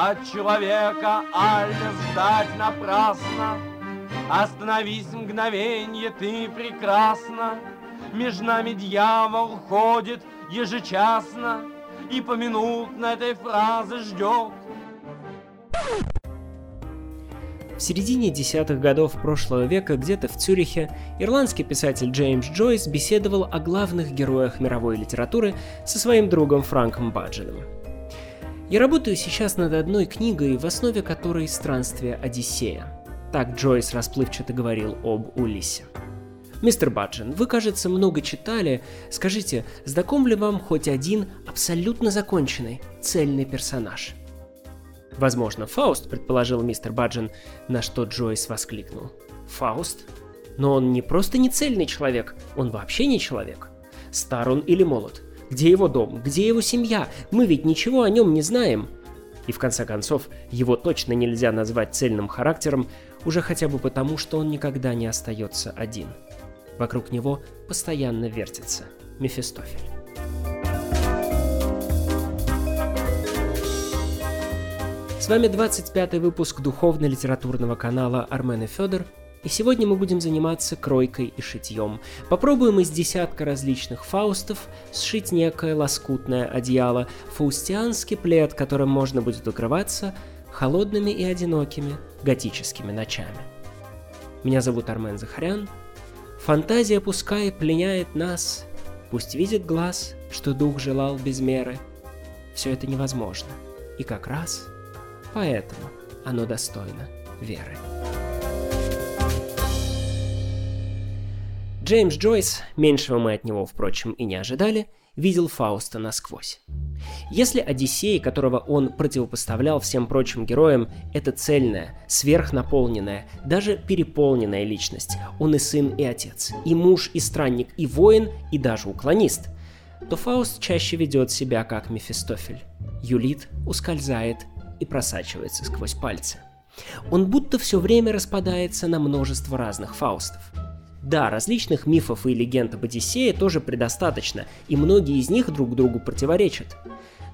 от человека, аль ждать напрасно. Остановись мгновенье, ты прекрасна, Между нами дьявол ходит ежечасно И поминутно этой фразы ждет. В середине десятых годов прошлого века где-то в Цюрихе ирландский писатель Джеймс Джойс беседовал о главных героях мировой литературы со своим другом Франком Баджином. Я работаю сейчас над одной книгой, в основе которой «Странствие Одиссея». Так Джойс расплывчато говорил об Улисе. Мистер Баджин, вы, кажется, много читали. Скажите, знаком ли вам хоть один абсолютно законченный, цельный персонаж? Возможно, Фауст, предположил мистер Баджин, на что Джойс воскликнул. Фауст? Но он не просто не цельный человек, он вообще не человек. Стар он или молод? Где его дом? Где его семья? Мы ведь ничего о нем не знаем. И в конце концов, его точно нельзя назвать цельным характером, уже хотя бы потому, что он никогда не остается один. Вокруг него постоянно вертится Мефистофель. С вами 25-й выпуск духовно-литературного канала Армен и Федор, и сегодня мы будем заниматься кройкой и шитьем. Попробуем из десятка различных фаустов сшить некое лоскутное одеяло, фаустианский плед, которым можно будет укрываться холодными и одинокими готическими ночами. Меня зовут Армен Захарян. Фантазия пускай пленяет нас, пусть видит глаз, что дух желал без меры. Все это невозможно, и как раз поэтому оно достойно веры. Джеймс Джойс, меньшего мы от него, впрочем, и не ожидали, видел Фауста насквозь. Если Одиссей, которого он противопоставлял всем прочим героям, это цельная, сверхнаполненная, даже переполненная личность, он и сын, и отец, и муж, и странник, и воин, и даже уклонист, то Фауст чаще ведет себя как Мефистофель. Юлит ускользает и просачивается сквозь пальцы. Он будто все время распадается на множество разных Фаустов – да, различных мифов и легенд об Одиссее тоже предостаточно, и многие из них друг другу противоречат.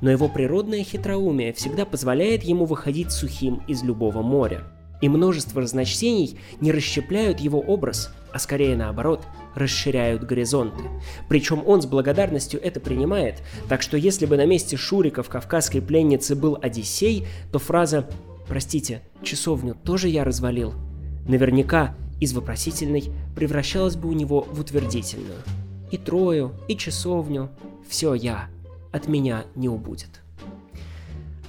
Но его природное хитроумие всегда позволяет ему выходить сухим из любого моря. И множество разночтений не расщепляют его образ, а скорее наоборот, расширяют горизонты. Причем он с благодарностью это принимает, так что если бы на месте Шурика в «Кавказской пленнице» был Одиссей, то фраза «Простите, часовню тоже я развалил» наверняка из вопросительной превращалась бы у него в утвердительную. И Трою, и часовню, все я, от меня не убудет.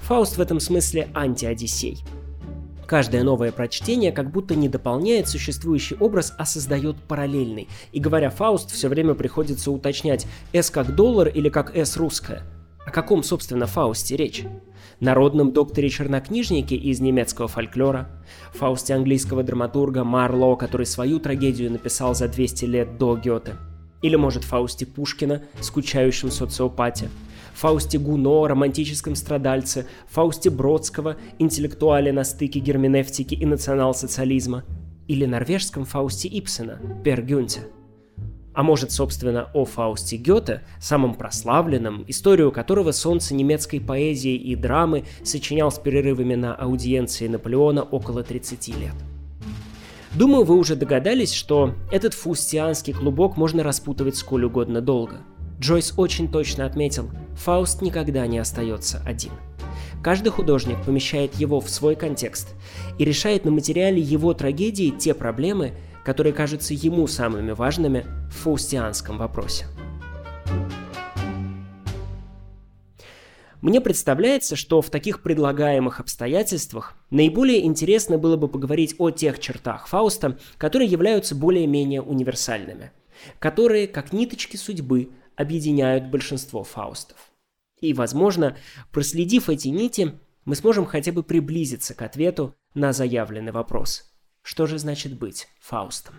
Фауст в этом смысле анти-Одиссей. Каждое новое прочтение как будто не дополняет существующий образ, а создает параллельный. И говоря Фауст, все время приходится уточнять «С как доллар» или как «С русская». О каком, собственно, Фаусте речь? народном докторе-чернокнижнике из немецкого фольклора, Фаусте английского драматурга Марло, который свою трагедию написал за 200 лет до Гёте, или, может, Фаусте Пушкина, скучающем социопате, Фаусте Гуно, романтическом страдальце, Фаусте Бродского, интеллектуале на стыке герменевтики и национал-социализма, или норвежском Фаусте Ипсена, Пер Гюнте – а может, собственно, о Фаусте Гёте, самом прославленном, историю которого солнце немецкой поэзии и драмы сочинял с перерывами на аудиенции Наполеона около 30 лет. Думаю, вы уже догадались, что этот фаустианский клубок можно распутывать сколь угодно долго. Джойс очень точно отметил, Фауст никогда не остается один. Каждый художник помещает его в свой контекст и решает на материале его трагедии те проблемы, которые кажутся ему самыми важными в фаустианском вопросе. Мне представляется, что в таких предлагаемых обстоятельствах наиболее интересно было бы поговорить о тех чертах Фауста, которые являются более-менее универсальными, которые, как ниточки судьбы, объединяют большинство Фаустов. И, возможно, проследив эти нити, мы сможем хотя бы приблизиться к ответу на заявленный вопрос. Что же значит быть Фаустом?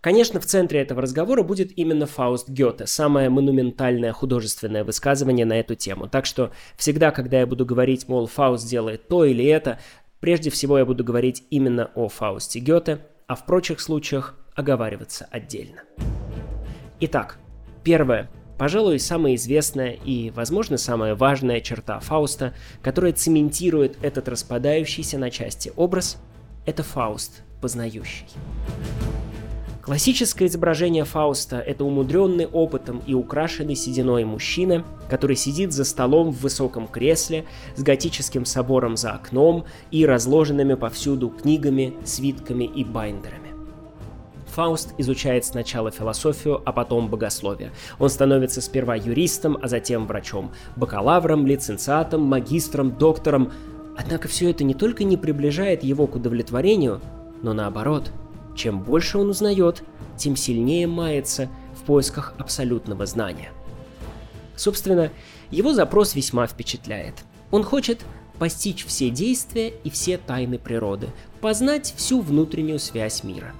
Конечно, в центре этого разговора будет именно Фауст Гёте, самое монументальное художественное высказывание на эту тему. Так что всегда, когда я буду говорить, мол, Фауст делает то или это, прежде всего я буду говорить именно о Фаусте Гёте, а в прочих случаях оговариваться отдельно. Итак, первое Пожалуй, самая известная и, возможно, самая важная черта Фауста, которая цементирует этот распадающийся на части образ, это Фауст познающий. Классическое изображение Фауста – это умудренный опытом и украшенный сединой мужчина, который сидит за столом в высоком кресле с готическим собором за окном и разложенными повсюду книгами, свитками и байндерами. Фауст изучает сначала философию, а потом богословие. Он становится сперва юристом, а затем врачом, бакалавром, лицензиатом, магистром, доктором. Однако все это не только не приближает его к удовлетворению, но наоборот – чем больше он узнает, тем сильнее мается в поисках абсолютного знания. Собственно, его запрос весьма впечатляет. Он хочет постичь все действия и все тайны природы, познать всю внутреннюю связь мира.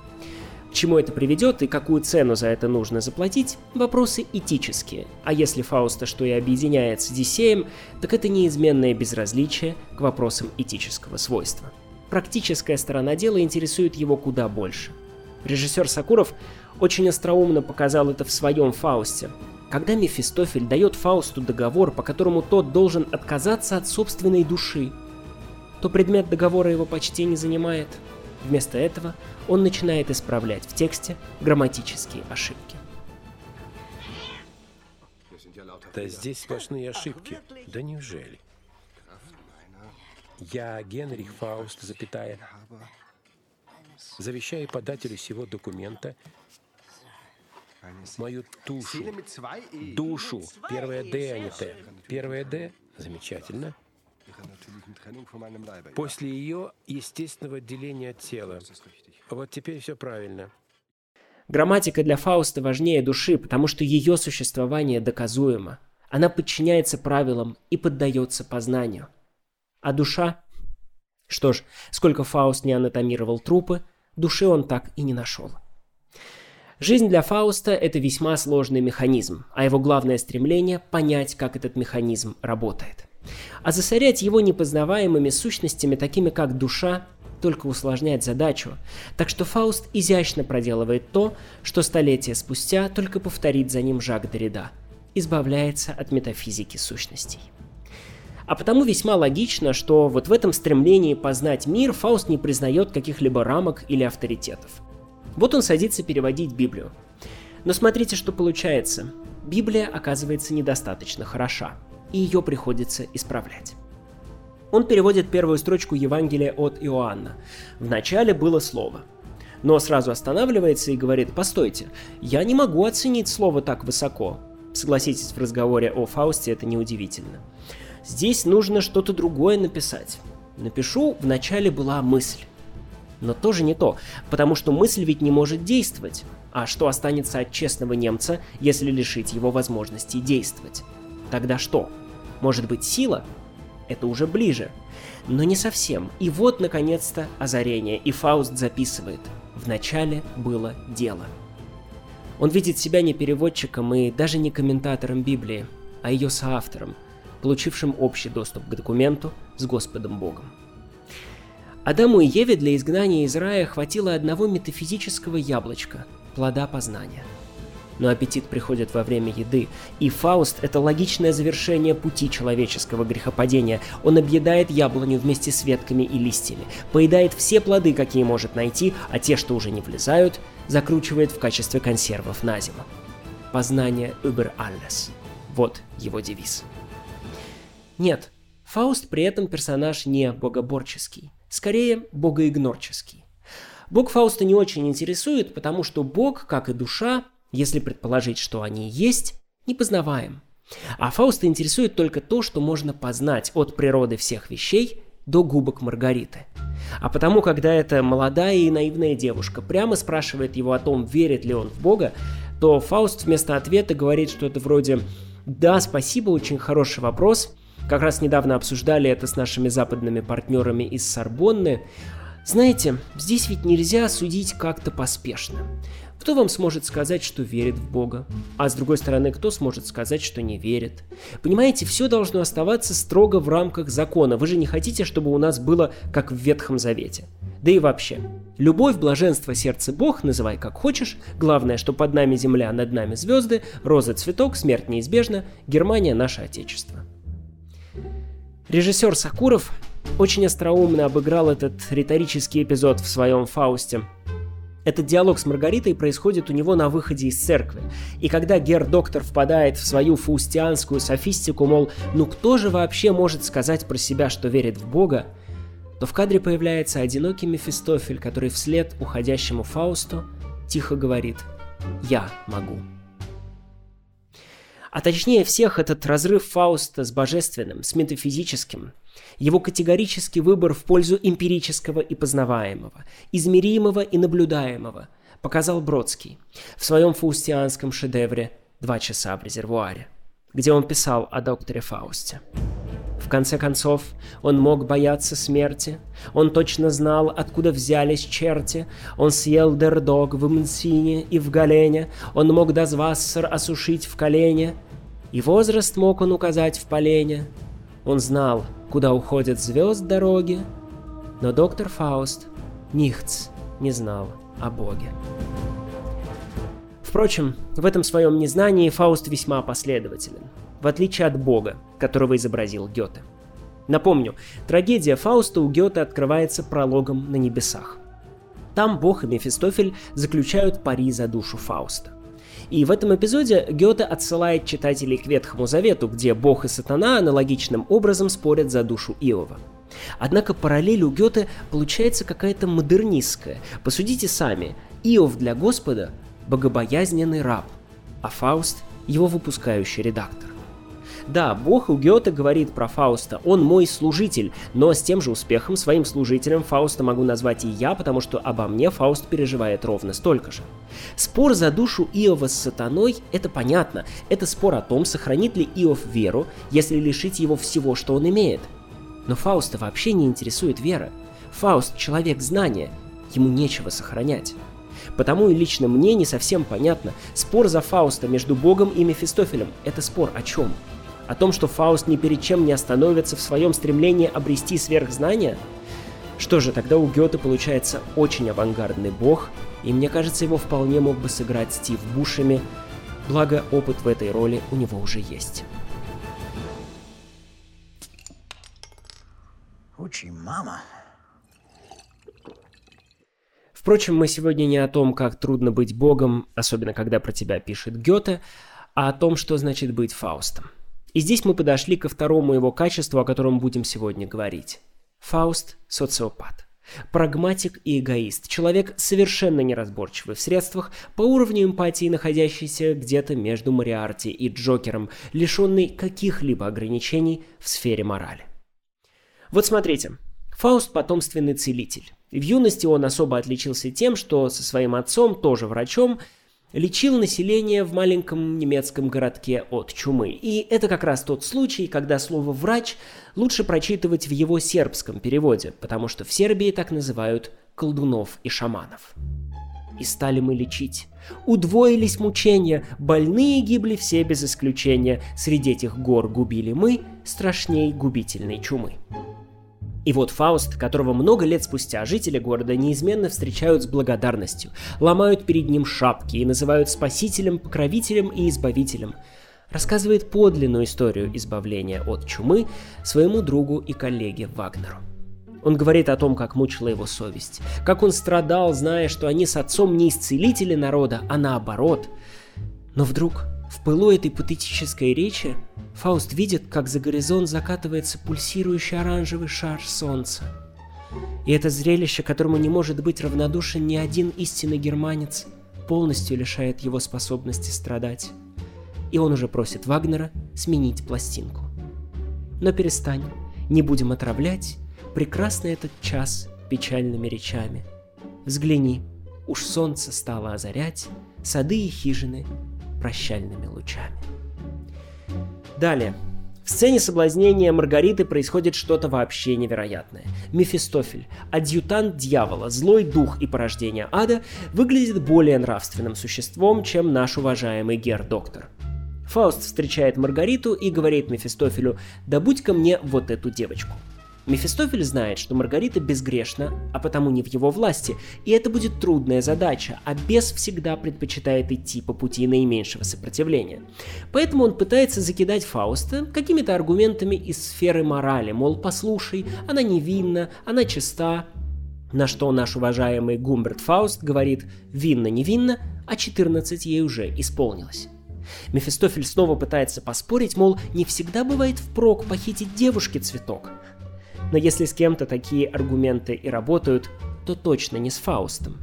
Чему это приведет и какую цену за это нужно заплатить – вопросы этические. А если Фауста что и объединяет с Одиссеем, так это неизменное безразличие к вопросам этического свойства – практическая сторона дела интересует его куда больше. Режиссер Сакуров очень остроумно показал это в своем Фаусте. Когда Мефистофель дает Фаусту договор, по которому тот должен отказаться от собственной души, то предмет договора его почти не занимает. Вместо этого он начинает исправлять в тексте грамматические ошибки. Да здесь сплошные ошибки. Да неужели? Я, Генрих Фауст, запятая, завещаю подателю сего документа мою душу, душу, первое «Д», а не «Т». Первое «Д» — замечательно. После ее естественного отделения от тела. Вот теперь все правильно. Грамматика для Фауста важнее души, потому что ее существование доказуемо. Она подчиняется правилам и поддается познанию – а душа? Что ж, сколько Фауст не анатомировал трупы, души он так и не нашел. Жизнь для Фауста – это весьма сложный механизм, а его главное стремление – понять, как этот механизм работает. А засорять его непознаваемыми сущностями, такими как душа, только усложняет задачу. Так что Фауст изящно проделывает то, что столетия спустя только повторит за ним Жак Derrida – избавляется от метафизики сущностей. А потому весьма логично, что вот в этом стремлении познать мир Фауст не признает каких-либо рамок или авторитетов. Вот он садится переводить Библию. Но смотрите, что получается. Библия оказывается недостаточно хороша, и ее приходится исправлять. Он переводит первую строчку Евангелия от Иоанна. В начале было слово. Но сразу останавливается и говорит, постойте, я не могу оценить слово так высоко. Согласитесь, в разговоре о Фаусте это неудивительно. Здесь нужно что-то другое написать. Напишу, в начале была мысль. Но тоже не то, потому что мысль ведь не может действовать. А что останется от честного немца, если лишить его возможности действовать? Тогда что? Может быть сила? Это уже ближе. Но не совсем. И вот, наконец-то, озарение, и Фауст записывает. В начале было дело. Он видит себя не переводчиком и даже не комментатором Библии, а ее соавтором – получившим общий доступ к документу с Господом Богом. Адаму и Еве для изгнания из рая хватило одного метафизического яблочка – плода познания. Но аппетит приходит во время еды, и Фауст – это логичное завершение пути человеческого грехопадения. Он объедает яблоню вместе с ветками и листьями, поедает все плоды, какие может найти, а те, что уже не влезают, закручивает в качестве консервов на зиму. Познание über alles. Вот его девиз. Нет, Фауст при этом персонаж не богоборческий, скорее богоигнорческий. Бог Фауста не очень интересует, потому что Бог, как и душа, если предположить, что они есть, непознаваем. А Фауста интересует только то, что можно познать от природы всех вещей до губок Маргариты. А потому, когда эта молодая и наивная девушка прямо спрашивает его о том, верит ли он в Бога, то Фауст вместо ответа говорит что-то вроде «Да, спасибо, очень хороший вопрос, как раз недавно обсуждали это с нашими западными партнерами из Сорбонны. Знаете, здесь ведь нельзя судить как-то поспешно. Кто вам сможет сказать, что верит в Бога? А с другой стороны, кто сможет сказать, что не верит? Понимаете, все должно оставаться строго в рамках закона. Вы же не хотите, чтобы у нас было как в Ветхом Завете. Да и вообще, любовь, блаженство, сердце Бог, называй как хочешь, главное, что под нами земля, над нами звезды, роза цветок, смерть неизбежна, Германия наше отечество. Режиссер Сакуров очень остроумно обыграл этот риторический эпизод в своем «Фаусте», этот диалог с Маргаритой происходит у него на выходе из церкви. И когда Гер-доктор впадает в свою фаустианскую софистику, мол, ну кто же вообще может сказать про себя, что верит в Бога, то в кадре появляется одинокий Мефистофель, который вслед уходящему Фаусту тихо говорит «Я могу». А точнее всех этот разрыв Фауста с божественным, с метафизическим, его категорический выбор в пользу эмпирического и познаваемого, измеримого и наблюдаемого показал Бродский в своем фаустианском шедевре «Два часа в резервуаре», где он писал о докторе Фаусте. В конце концов, он мог бояться смерти, он точно знал, откуда взялись черти, он съел дердог в Мнсине и в Галене, он мог дозвассер осушить в колене, и возраст мог он указать в полене. Он знал, куда уходят звезд дороги, но доктор Фауст nichts не знал о Боге. Впрочем, в этом своем незнании Фауст весьма последователен, в отличие от Бога, которого изобразил Гёте. Напомню, трагедия Фауста у Гёте открывается прологом на небесах. Там Бог и Мефистофель заключают пари за душу Фауста. И в этом эпизоде Гёте отсылает читателей к Ветхому Завету, где Бог и Сатана аналогичным образом спорят за душу Иова. Однако параллель у Гёте получается какая-то модернистская. Посудите сами, Иов для Господа – богобоязненный раб, а Фауст – его выпускающий редактор. Да, Бог у Гёте говорит про Фауста, он мой служитель, но с тем же успехом своим служителем Фауста могу назвать и я, потому что обо мне Фауст переживает ровно столько же. Спор за душу Иова с сатаной – это понятно, это спор о том, сохранит ли Иов веру, если лишить его всего, что он имеет. Но Фауста вообще не интересует вера. Фауст – человек знания, ему нечего сохранять. Потому и лично мне не совсем понятно, спор за Фауста между Богом и Мефистофелем – это спор о чем? О том, что Фауст ни перед чем не остановится в своем стремлении обрести сверхзнание? Что же, тогда у Гёте получается очень авангардный бог, и мне кажется, его вполне мог бы сыграть Стив Бушами, благо опыт в этой роли у него уже есть. Учи, мама. Впрочем, мы сегодня не о том, как трудно быть богом, особенно когда про тебя пишет Гёте, а о том, что значит быть Фаустом – и здесь мы подошли ко второму его качеству, о котором будем сегодня говорить. Фауст – социопат. Прагматик и эгоист. Человек совершенно неразборчивый в средствах, по уровню эмпатии находящийся где-то между Мариарти и Джокером, лишенный каких-либо ограничений в сфере морали. Вот смотрите. Фауст – потомственный целитель. В юности он особо отличился тем, что со своим отцом, тоже врачом, лечил население в маленьком немецком городке от чумы. И это как раз тот случай, когда слово «врач» лучше прочитывать в его сербском переводе, потому что в Сербии так называют колдунов и шаманов. И стали мы лечить. Удвоились мучения, больные гибли все без исключения, среди этих гор губили мы страшней губительной чумы. И вот Фауст, которого много лет спустя жители города неизменно встречают с благодарностью, ломают перед ним шапки и называют спасителем, покровителем и избавителем, рассказывает подлинную историю избавления от чумы своему другу и коллеге Вагнеру. Он говорит о том, как мучила его совесть, как он страдал, зная, что они с отцом не исцелители народа, а наоборот. Но вдруг в пылу этой патетической речи Фауст видит, как за горизонт закатывается пульсирующий оранжевый шар солнца. И это зрелище, которому не может быть равнодушен ни один истинный германец, полностью лишает его способности страдать. И он уже просит Вагнера сменить пластинку. Но перестань, не будем отравлять прекрасный этот час печальными речами. Взгляни, уж солнце стало озарять сады и хижины прощальными лучами. Далее. В сцене соблазнения Маргариты происходит что-то вообще невероятное. Мефистофель, адъютант дьявола, злой дух и порождение ада, выглядит более нравственным существом, чем наш уважаемый Гер-доктор. Фауст встречает Маргариту и говорит Мефистофелю «Да будь ко мне вот эту девочку». Мефистофель знает, что Маргарита безгрешна, а потому не в его власти, и это будет трудная задача, а бес всегда предпочитает идти по пути наименьшего сопротивления. Поэтому он пытается закидать Фауста какими-то аргументами из сферы морали, мол, послушай, она невинна, она чиста, на что наш уважаемый Гумберт Фауст говорит «винно-невинно», а 14 ей уже исполнилось. Мефистофель снова пытается поспорить, мол, не всегда бывает впрок похитить девушке цветок. Но если с кем-то такие аргументы и работают, то точно не с Фаустом.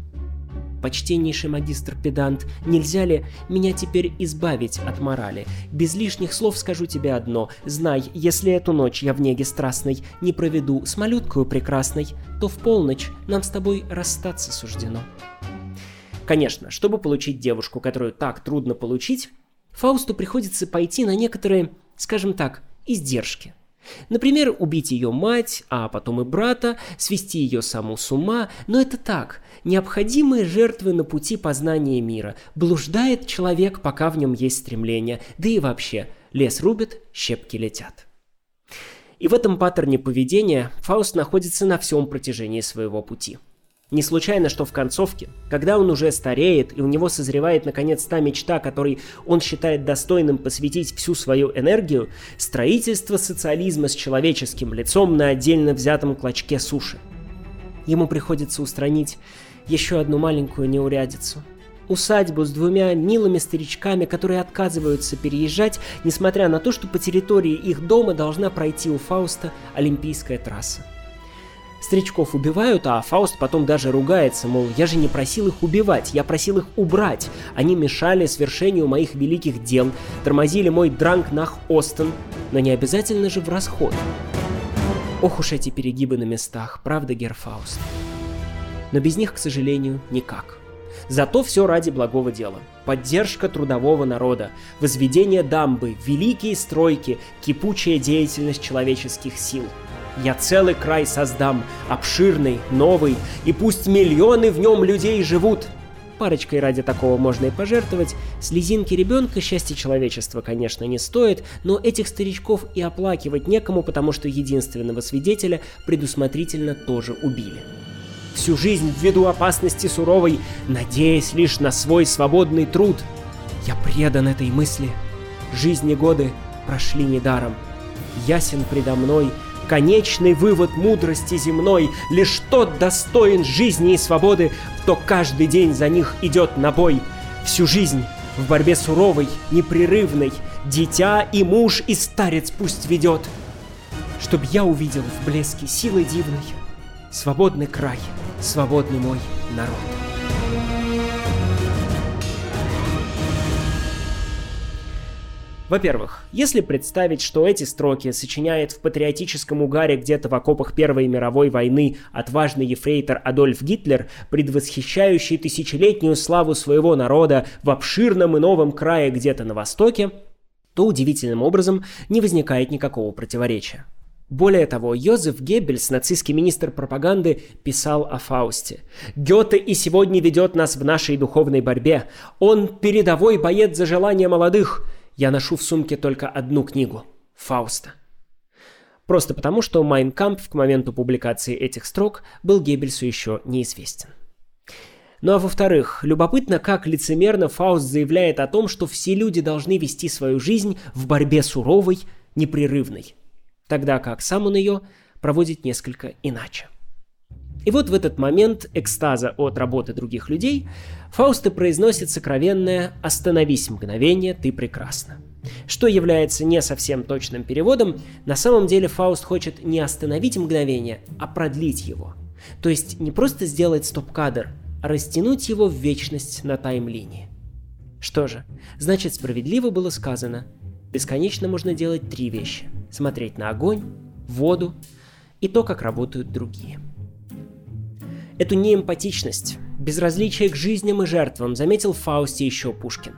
Почтеннейший магистр-педант, нельзя ли меня теперь избавить от морали? Без лишних слов скажу тебе одно. Знай, если эту ночь я в неге страстной не проведу с малюткою прекрасной, то в полночь нам с тобой расстаться суждено. Конечно, чтобы получить девушку, которую так трудно получить, Фаусту приходится пойти на некоторые, скажем так, издержки. Например, убить ее мать, а потом и брата, свести ее саму с ума, но это так, необходимые жертвы на пути познания мира. Блуждает человек, пока в нем есть стремление, да и вообще, лес рубит, щепки летят. И в этом паттерне поведения Фауст находится на всем протяжении своего пути – не случайно, что в концовке, когда он уже стареет и у него созревает наконец та мечта, которой он считает достойным посвятить всю свою энергию, строительство социализма с человеческим лицом на отдельно взятом клочке суши. Ему приходится устранить еще одну маленькую неурядицу. Усадьбу с двумя милыми старичками, которые отказываются переезжать, несмотря на то, что по территории их дома должна пройти у Фауста Олимпийская трасса. Старичков убивают, а Фауст потом даже ругается, мол, я же не просил их убивать, я просил их убрать. Они мешали свершению моих великих дел, тормозили мой дранг нах Остен, но не обязательно же в расход. Ох уж эти перегибы на местах, правда, Герфауст? Но без них, к сожалению, никак. Зато все ради благого дела. Поддержка трудового народа, возведение дамбы, великие стройки, кипучая деятельность человеческих сил – я целый край создам, обширный, новый, и пусть миллионы в нем людей живут. Парочкой ради такого можно и пожертвовать. Слезинки ребенка счастья человечества, конечно, не стоит, но этих старичков и оплакивать некому, потому что единственного свидетеля предусмотрительно тоже убили. Всю жизнь ввиду опасности суровой, надеясь лишь на свой свободный труд. Я предан этой мысли. Жизни годы прошли недаром. Ясен предо мной — Конечный вывод мудрости земной Лишь тот достоин жизни и свободы, Кто каждый день за них идет на бой. Всю жизнь в борьбе суровой, непрерывной Дитя и муж и старец пусть ведет, Чтоб я увидел в блеске силы дивной Свободный край, свободный мой народ. Во-первых, если представить, что эти строки сочиняет в патриотическом угаре где-то в окопах Первой мировой войны отважный ефрейтор Адольф Гитлер, предвосхищающий тысячелетнюю славу своего народа в обширном и новом крае где-то на востоке, то удивительным образом не возникает никакого противоречия. Более того, Йозеф Геббельс, нацистский министр пропаганды, писал о Фаусте. «Гёте и сегодня ведет нас в нашей духовной борьбе. Он передовой боец за желания молодых я ношу в сумке только одну книгу – Фауста. Просто потому, что Майн кампф к моменту публикации этих строк был Геббельсу еще неизвестен. Ну а во-вторых, любопытно, как лицемерно Фауст заявляет о том, что все люди должны вести свою жизнь в борьбе суровой, непрерывной, тогда как сам он ее проводит несколько иначе. И вот в этот момент экстаза от работы других людей Фауста произносит сокровенное «Остановись мгновение, ты прекрасна». Что является не совсем точным переводом, на самом деле Фауст хочет не остановить мгновение, а продлить его. То есть не просто сделать стоп-кадр, а растянуть его в вечность на таймлинии. Что же, значит справедливо было сказано, бесконечно можно делать три вещи. Смотреть на огонь, воду и то, как работают другие. Эту неэмпатичность, безразличие к жизням и жертвам заметил в Фаусте еще Пушкин.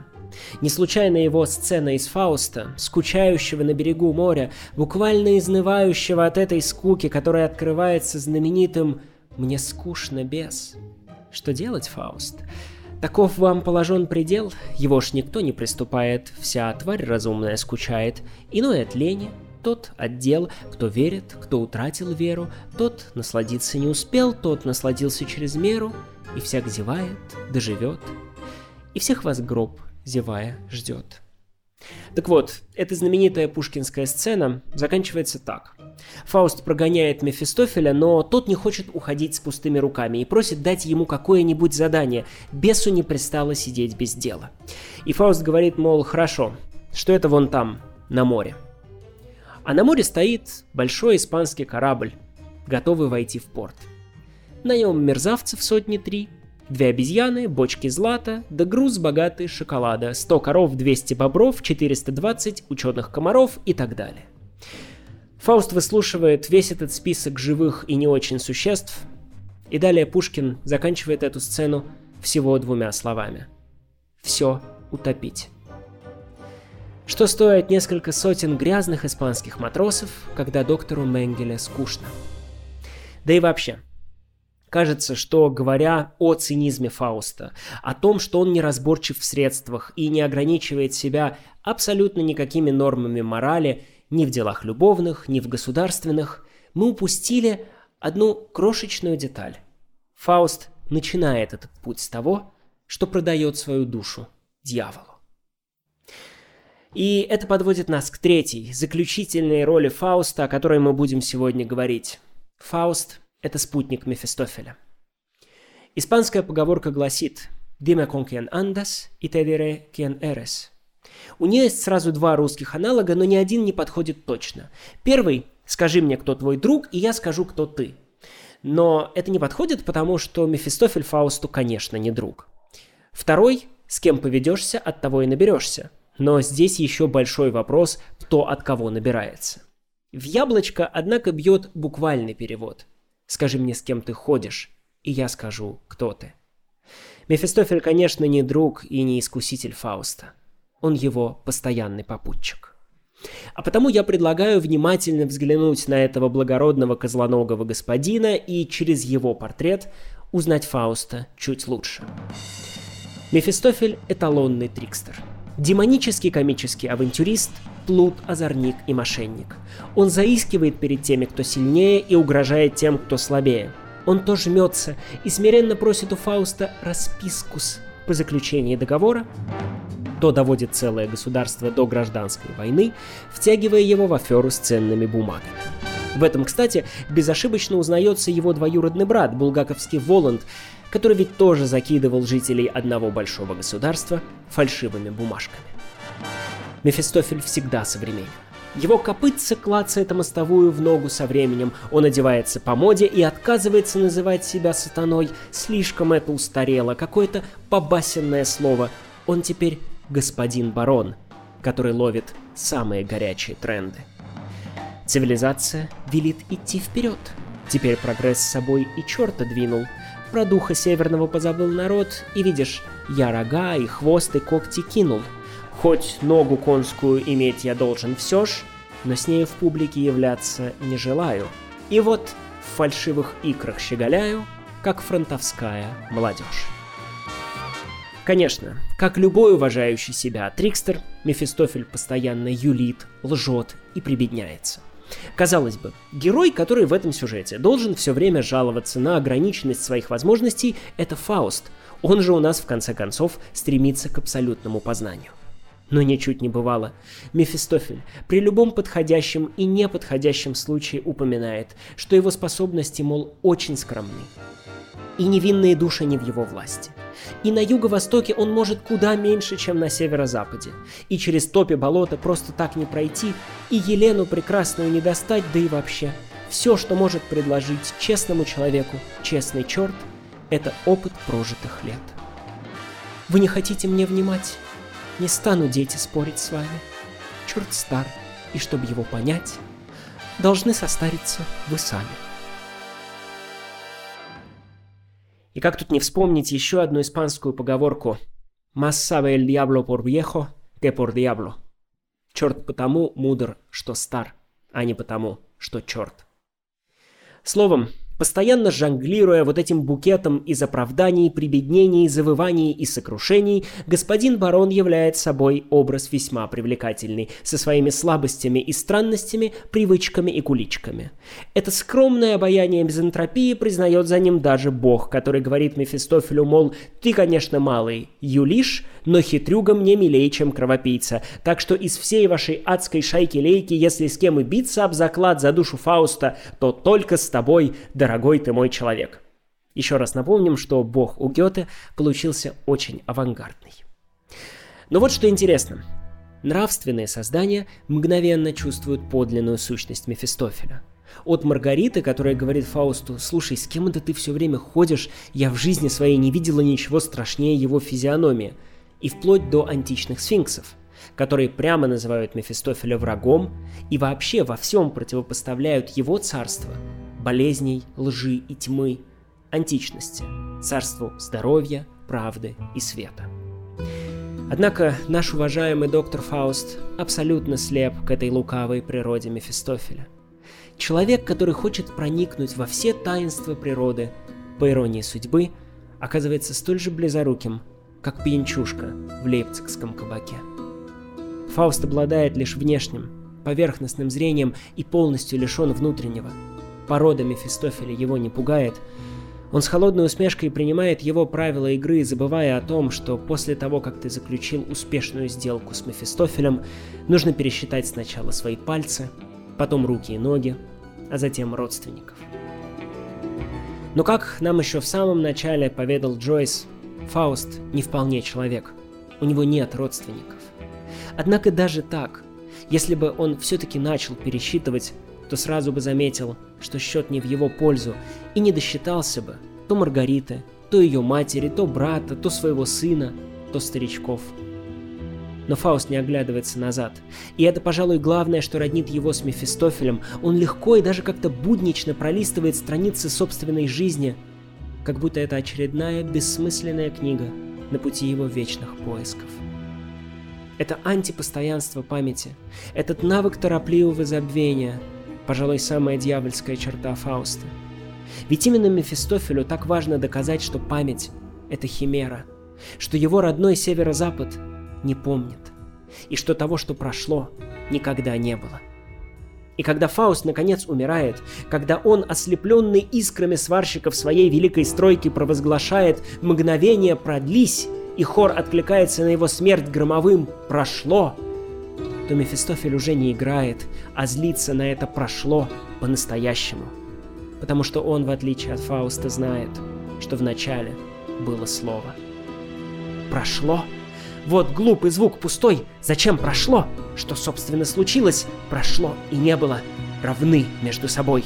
Не случайно его сцена из Фауста, скучающего на берегу моря, буквально изнывающего от этой скуки, которая открывается знаменитым «Мне скучно без». Что делать, Фауст? Таков вам положен предел, его ж никто не приступает, вся тварь разумная скучает, иной от лени, тот отдел, кто верит, кто утратил веру, тот насладиться не успел, тот насладился через меру, и всяк зевает, доживет, и всех вас гроб, зевая, ждет. Так вот, эта знаменитая пушкинская сцена заканчивается так. Фауст прогоняет Мефистофеля, но тот не хочет уходить с пустыми руками и просит дать ему какое-нибудь задание. Бесу не пристало сидеть без дела. И Фауст говорит, мол, хорошо, что это вон там, на море. А на море стоит большой испанский корабль, готовый войти в порт. На нем мерзавцев сотни три, две обезьяны, бочки злата, да груз богатый шоколада, 100 коров, 200 бобров, 420 ученых комаров и так далее. Фауст выслушивает весь этот список живых и не очень существ, и далее Пушкин заканчивает эту сцену всего двумя словами. Все утопить. Что стоит несколько сотен грязных испанских матросов, когда доктору Менгеле скучно. Да и вообще, Кажется, что говоря о цинизме Фауста, о том, что он неразборчив в средствах и не ограничивает себя абсолютно никакими нормами морали ни в делах любовных, ни в государственных, мы упустили одну крошечную деталь. Фауст начинает этот путь с того, что продает свою душу дьяволу. И это подводит нас к третьей, заключительной роли Фауста, о которой мы будем сегодня говорить. Фауст это спутник Мефистофеля. Испанская поговорка гласит «Dime con quien andas y te diré quién eres». У нее есть сразу два русских аналога, но ни один не подходит точно. Первый «Скажи мне, кто твой друг, и я скажу, кто ты». Но это не подходит, потому что Мефистофель Фаусту, конечно, не друг. Второй «С кем поведешься, от того и наберешься». Но здесь еще большой вопрос, кто от кого набирается. В яблочко, однако, бьет буквальный перевод – Скажи мне, с кем ты ходишь, и я скажу, кто ты. Мефистофель, конечно, не друг и не искуситель Фауста. Он его постоянный попутчик. А потому я предлагаю внимательно взглянуть на этого благородного козлоногого господина и через его портрет узнать Фауста чуть лучше. Мефистофель – эталонный трикстер. Демонический комический авантюрист – плут, озорник и мошенник. Он заискивает перед теми, кто сильнее, и угрожает тем, кто слабее. Он то жмется и смиренно просит у Фауста распискус по заключении договора, то доводит целое государство до гражданской войны, втягивая его в аферу с ценными бумагами. В этом, кстати, безошибочно узнается его двоюродный брат, булгаковский Воланд, который ведь тоже закидывал жителей одного большого государства фальшивыми бумажками. Мефистофель всегда современен. Его копытце клацает мостовую в ногу со временем, он одевается по моде и отказывается называть себя сатаной, слишком это устарело, какое-то побасенное слово. Он теперь господин барон, который ловит самые горячие тренды. Цивилизация велит идти вперед. Теперь прогресс с собой и черта двинул. Про духа северного позабыл народ, и видишь, я рога и хвост и когти кинул — Хоть ногу конскую иметь я должен все ж, но с нею в публике являться не желаю. И вот в фальшивых икрах щеголяю, как фронтовская молодежь. Конечно, как любой уважающий себя трикстер, Мефистофель постоянно юлит, лжет и прибедняется. Казалось бы, герой, который в этом сюжете должен все время жаловаться на ограниченность своих возможностей, это Фауст. Он же у нас в конце концов стремится к абсолютному познанию но ничуть не бывало. Мефистофель при любом подходящем и неподходящем случае упоминает, что его способности, мол, очень скромны. И невинные души не в его власти. И на юго-востоке он может куда меньше, чем на северо-западе. И через топи болота просто так не пройти, и Елену прекрасную не достать, да и вообще. Все, что может предложить честному человеку честный черт, это опыт прожитых лет. Вы не хотите мне внимать? Не стану, дети, спорить с вами. Черт стар, и чтобы его понять, должны состариться вы сами. И как тут не вспомнить еще одну испанскую поговорку «Más sabe el diablo por viejo que por diablo». Черт потому мудр, что стар, а не потому, что черт. Словом, Постоянно жонглируя вот этим букетом из оправданий, прибеднений, завываний и сокрушений, господин барон является собой образ весьма привлекательный, со своими слабостями и странностями, привычками и куличками. Это скромное обаяние мизантропии признает за ним даже бог, который говорит Мефистофелю, мол, ты, конечно, малый, юлиш, но хитрюга мне милее, чем кровопийца, так что из всей вашей адской шайки-лейки, если с кем и биться об заклад за душу Фауста, то только с тобой, дорогой дорогой ты мой человек. Еще раз напомним, что бог у Гёте получился очень авангардный. Но вот что интересно. Нравственные создания мгновенно чувствуют подлинную сущность Мефистофеля. От Маргариты, которая говорит Фаусту, «Слушай, с кем это ты все время ходишь? Я в жизни своей не видела ничего страшнее его физиономии». И вплоть до античных сфинксов, которые прямо называют Мефистофеля врагом и вообще во всем противопоставляют его царство болезней, лжи и тьмы, античности, царству здоровья, правды и света. Однако наш уважаемый доктор Фауст абсолютно слеп к этой лукавой природе Мефистофеля. Человек, который хочет проникнуть во все таинства природы, по иронии судьбы, оказывается столь же близоруким, как пьянчушка в лейпцигском кабаке. Фауст обладает лишь внешним, поверхностным зрением и полностью лишен внутреннего – порода Мефистофеля его не пугает, он с холодной усмешкой принимает его правила игры, забывая о том, что после того, как ты заключил успешную сделку с Мефистофелем, нужно пересчитать сначала свои пальцы, потом руки и ноги, а затем родственников. Но как нам еще в самом начале поведал Джойс, Фауст не вполне человек. У него нет родственников. Однако даже так, если бы он все-таки начал пересчитывать то сразу бы заметил, что счет не в его пользу, и не досчитался бы то Маргариты, то ее матери, то брата, то своего сына, то старичков. Но Фауст не оглядывается назад. И это, пожалуй, главное, что роднит его с Мефистофелем. Он легко и даже как-то буднично пролистывает страницы собственной жизни, как будто это очередная бессмысленная книга на пути его вечных поисков. Это антипостоянство памяти, этот навык торопливого забвения – пожалуй, самая дьявольская черта Фауста. Ведь именно Мефистофелю так важно доказать, что память — это химера, что его родной северо-запад не помнит, и что того, что прошло, никогда не было. И когда Фауст наконец умирает, когда он, ослепленный искрами сварщиков своей великой стройки, провозглашает «мгновение продлись», и хор откликается на его смерть громовым «прошло», то Мефистофель уже не играет, а злится на это прошло по-настоящему. Потому что он, в отличие от Фауста, знает, что вначале было слово. Прошло? Вот глупый звук пустой. Зачем прошло? Что, собственно, случилось? Прошло и не было. Равны между собой.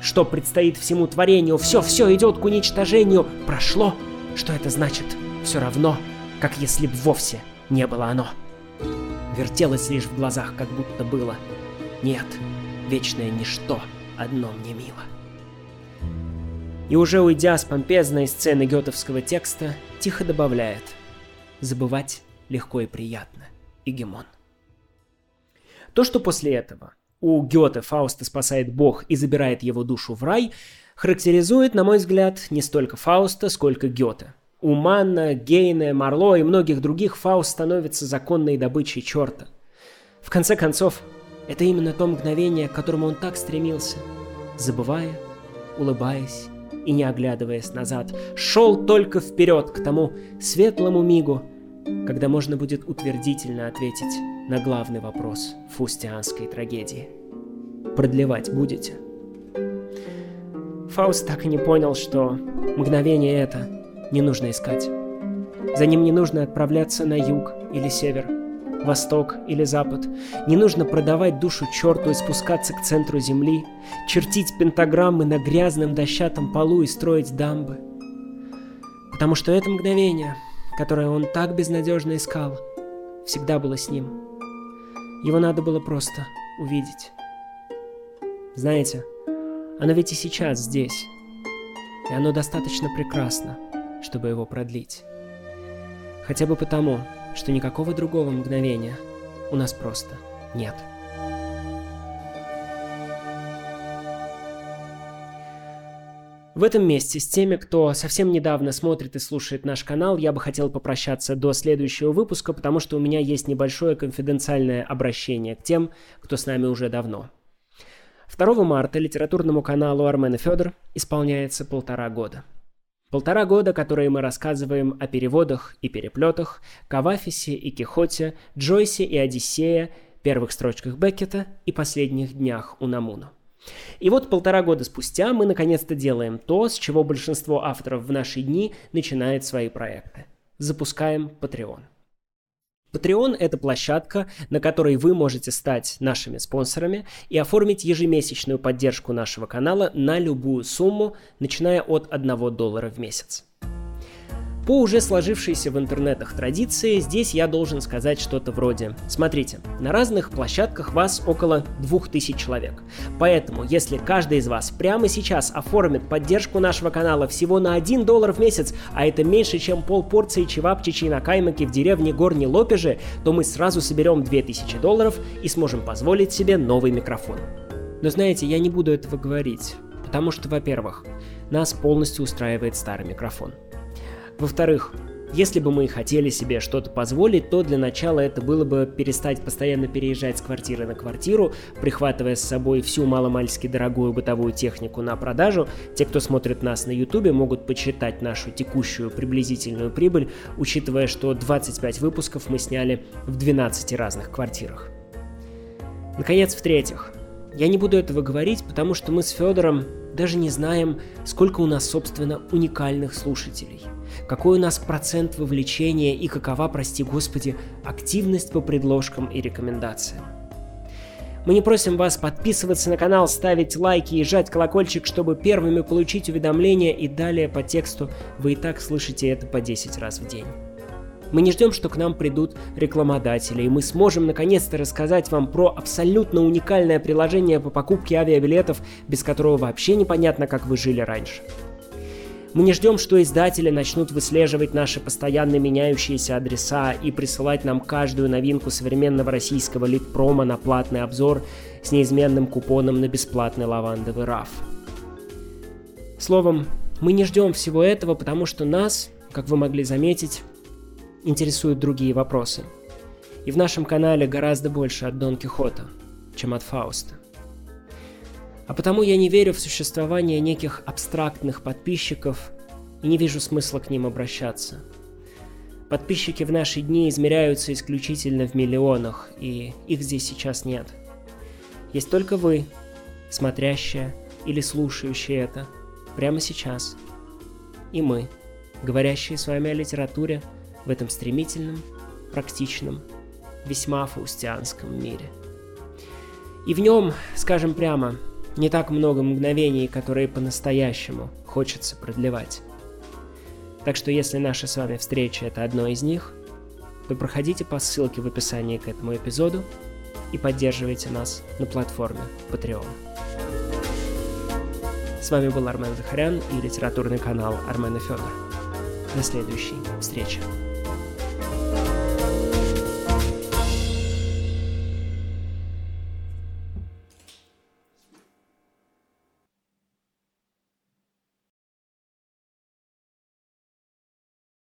Что предстоит всему творению? Все-все идет к уничтожению. Прошло? Что это значит? Все равно, как если б вовсе не было оно вертелось лишь в глазах, как будто было. Нет, вечное ничто, одно мне мило. И уже уйдя с помпезной сцены гётевского текста, тихо добавляет «Забывать легко и приятно, Игемон». То, что после этого у Гёте Фауста спасает Бог и забирает его душу в рай, характеризует, на мой взгляд, не столько Фауста, сколько Гёте – у Манна, Гейне, Марло и многих других Фауст становится законной добычей черта. В конце концов, это именно то мгновение, к которому он так стремился, забывая, улыбаясь и не оглядываясь назад, шел только вперед к тому светлому мигу, когда можно будет утвердительно ответить на главный вопрос фустианской трагедии. Продлевать будете? Фауст так и не понял, что мгновение это не нужно искать. За ним не нужно отправляться на юг или север, восток или запад. Не нужно продавать душу черту и спускаться к центру земли, чертить пентаграммы на грязном дощатом полу и строить дамбы. Потому что это мгновение, которое он так безнадежно искал, всегда было с ним. Его надо было просто увидеть. Знаете, оно ведь и сейчас здесь. И оно достаточно прекрасно чтобы его продлить. Хотя бы потому, что никакого другого мгновения у нас просто нет. В этом месте с теми, кто совсем недавно смотрит и слушает наш канал, я бы хотел попрощаться до следующего выпуска, потому что у меня есть небольшое конфиденциальное обращение к тем, кто с нами уже давно. 2 марта литературному каналу Армена Федор исполняется полтора года. Полтора года, которые мы рассказываем о переводах и переплетах, Кавафисе и Кихоте, Джойсе и Одиссея, первых строчках Беккета и последних днях у Намуну. И вот полтора года спустя мы наконец-то делаем то, с чего большинство авторов в наши дни начинает свои проекты. Запускаем Patreon. Patreon – это площадка, на которой вы можете стать нашими спонсорами и оформить ежемесячную поддержку нашего канала на любую сумму, начиная от 1 доллара в месяц. По уже сложившейся в интернетах традиции, здесь я должен сказать что-то вроде «Смотрите, на разных площадках вас около 2000 человек. Поэтому, если каждый из вас прямо сейчас оформит поддержку нашего канала всего на 1 доллар в месяц, а это меньше, чем полпорции чевапчичей на каймаке в деревне Горни Лопежи, то мы сразу соберем 2000 долларов и сможем позволить себе новый микрофон. Но знаете, я не буду этого говорить, потому что, во-первых, нас полностью устраивает старый микрофон – во-вторых, если бы мы хотели себе что-то позволить, то для начала это было бы перестать постоянно переезжать с квартиры на квартиру, прихватывая с собой всю маломальски дорогую бытовую технику на продажу. Те, кто смотрит нас на ютубе, могут почитать нашу текущую приблизительную прибыль, учитывая, что 25 выпусков мы сняли в 12 разных квартирах. Наконец, в-третьих, я не буду этого говорить, потому что мы с Федором даже не знаем, сколько у нас, собственно, уникальных слушателей – какой у нас процент вовлечения и какова, прости господи, активность по предложкам и рекомендациям. Мы не просим вас подписываться на канал, ставить лайки и жать колокольчик, чтобы первыми получить уведомления и далее по тексту вы и так слышите это по 10 раз в день. Мы не ждем, что к нам придут рекламодатели, и мы сможем наконец-то рассказать вам про абсолютно уникальное приложение по покупке авиабилетов, без которого вообще непонятно, как вы жили раньше. Мы не ждем, что издатели начнут выслеживать наши постоянно меняющиеся адреса и присылать нам каждую новинку современного российского литпрома на платный обзор с неизменным купоном на бесплатный лавандовый раф. Словом, мы не ждем всего этого, потому что нас, как вы могли заметить, интересуют другие вопросы. И в нашем канале гораздо больше от Дон Кихота, чем от Фауста. А потому я не верю в существование неких абстрактных подписчиков и не вижу смысла к ним обращаться. Подписчики в наши дни измеряются исключительно в миллионах, и их здесь сейчас нет. Есть только вы, смотрящие или слушающие это, прямо сейчас. И мы, говорящие с вами о литературе в этом стремительном, практичном, весьма фаустианском мире. И в нем, скажем прямо, не так много мгновений, которые по-настоящему хочется продлевать. Так что если наша с вами встреча это одно из них, то проходите по ссылке в описании к этому эпизоду и поддерживайте нас на платформе Patreon. С вами был Армен Захарян и литературный канал Армена Федор. До следующей встречи.